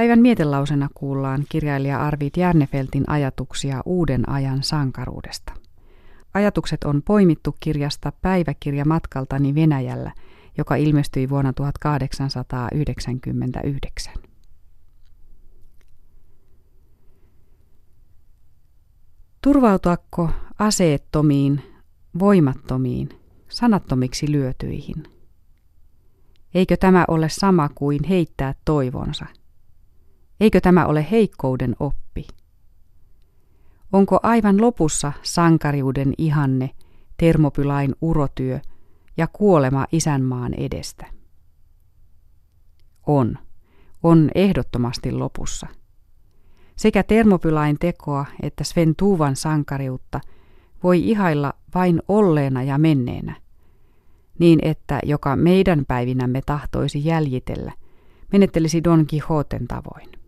Päivän mietelausena kuullaan kirjailija Arvid Järnefeltin ajatuksia uuden ajan sankaruudesta. Ajatukset on poimittu kirjasta Päiväkirja matkaltani Venäjällä, joka ilmestyi vuonna 1899. Turvautuakko aseettomiin, voimattomiin, sanattomiksi lyötyihin? Eikö tämä ole sama kuin heittää toivonsa? Eikö tämä ole heikkouden oppi? Onko aivan lopussa sankariuden ihanne, termopylain urotyö ja kuolema isänmaan edestä? On. On ehdottomasti lopussa. Sekä termopylain tekoa että Sven Tuuvan sankariutta voi ihailla vain olleena ja menneenä, niin että joka meidän päivinämme tahtoisi jäljitellä, menettelisi Don Quixoten tavoin.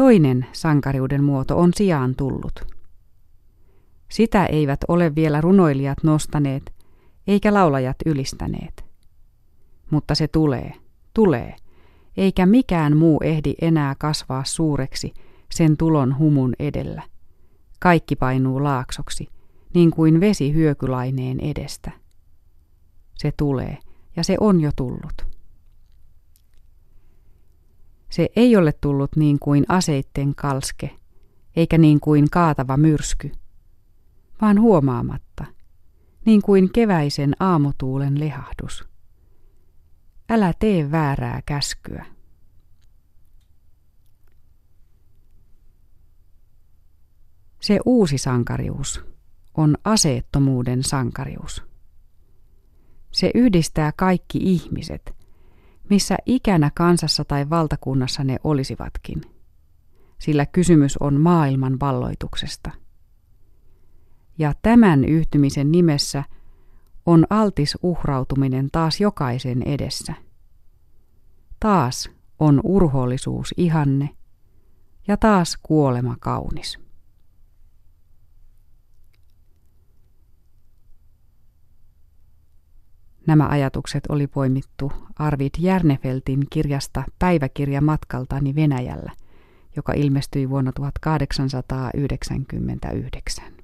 Toinen sankariuden muoto on sijaan tullut. Sitä eivät ole vielä runoilijat nostaneet, eikä laulajat ylistäneet. Mutta se tulee, tulee, eikä mikään muu ehdi enää kasvaa suureksi sen tulon humun edellä. Kaikki painuu laaksoksi, niin kuin vesi hyökylaineen edestä. Se tulee, ja se on jo tullut. Se ei ole tullut niin kuin aseitten kalske, eikä niin kuin kaatava myrsky, vaan huomaamatta, niin kuin keväisen aamutuulen lehahdus. Älä tee väärää käskyä. Se uusi sankarius on aseettomuuden sankarius. Se yhdistää kaikki ihmiset – missä ikänä kansassa tai valtakunnassa ne olisivatkin, sillä kysymys on maailman valloituksesta. Ja tämän yhtymisen nimessä on altis uhrautuminen taas jokaisen edessä. Taas on urhollisuus ihanne ja taas kuolema kaunis. Nämä ajatukset oli poimittu Arvid Järnefeltin kirjasta Päiväkirja matkaltani Venäjällä, joka ilmestyi vuonna 1899.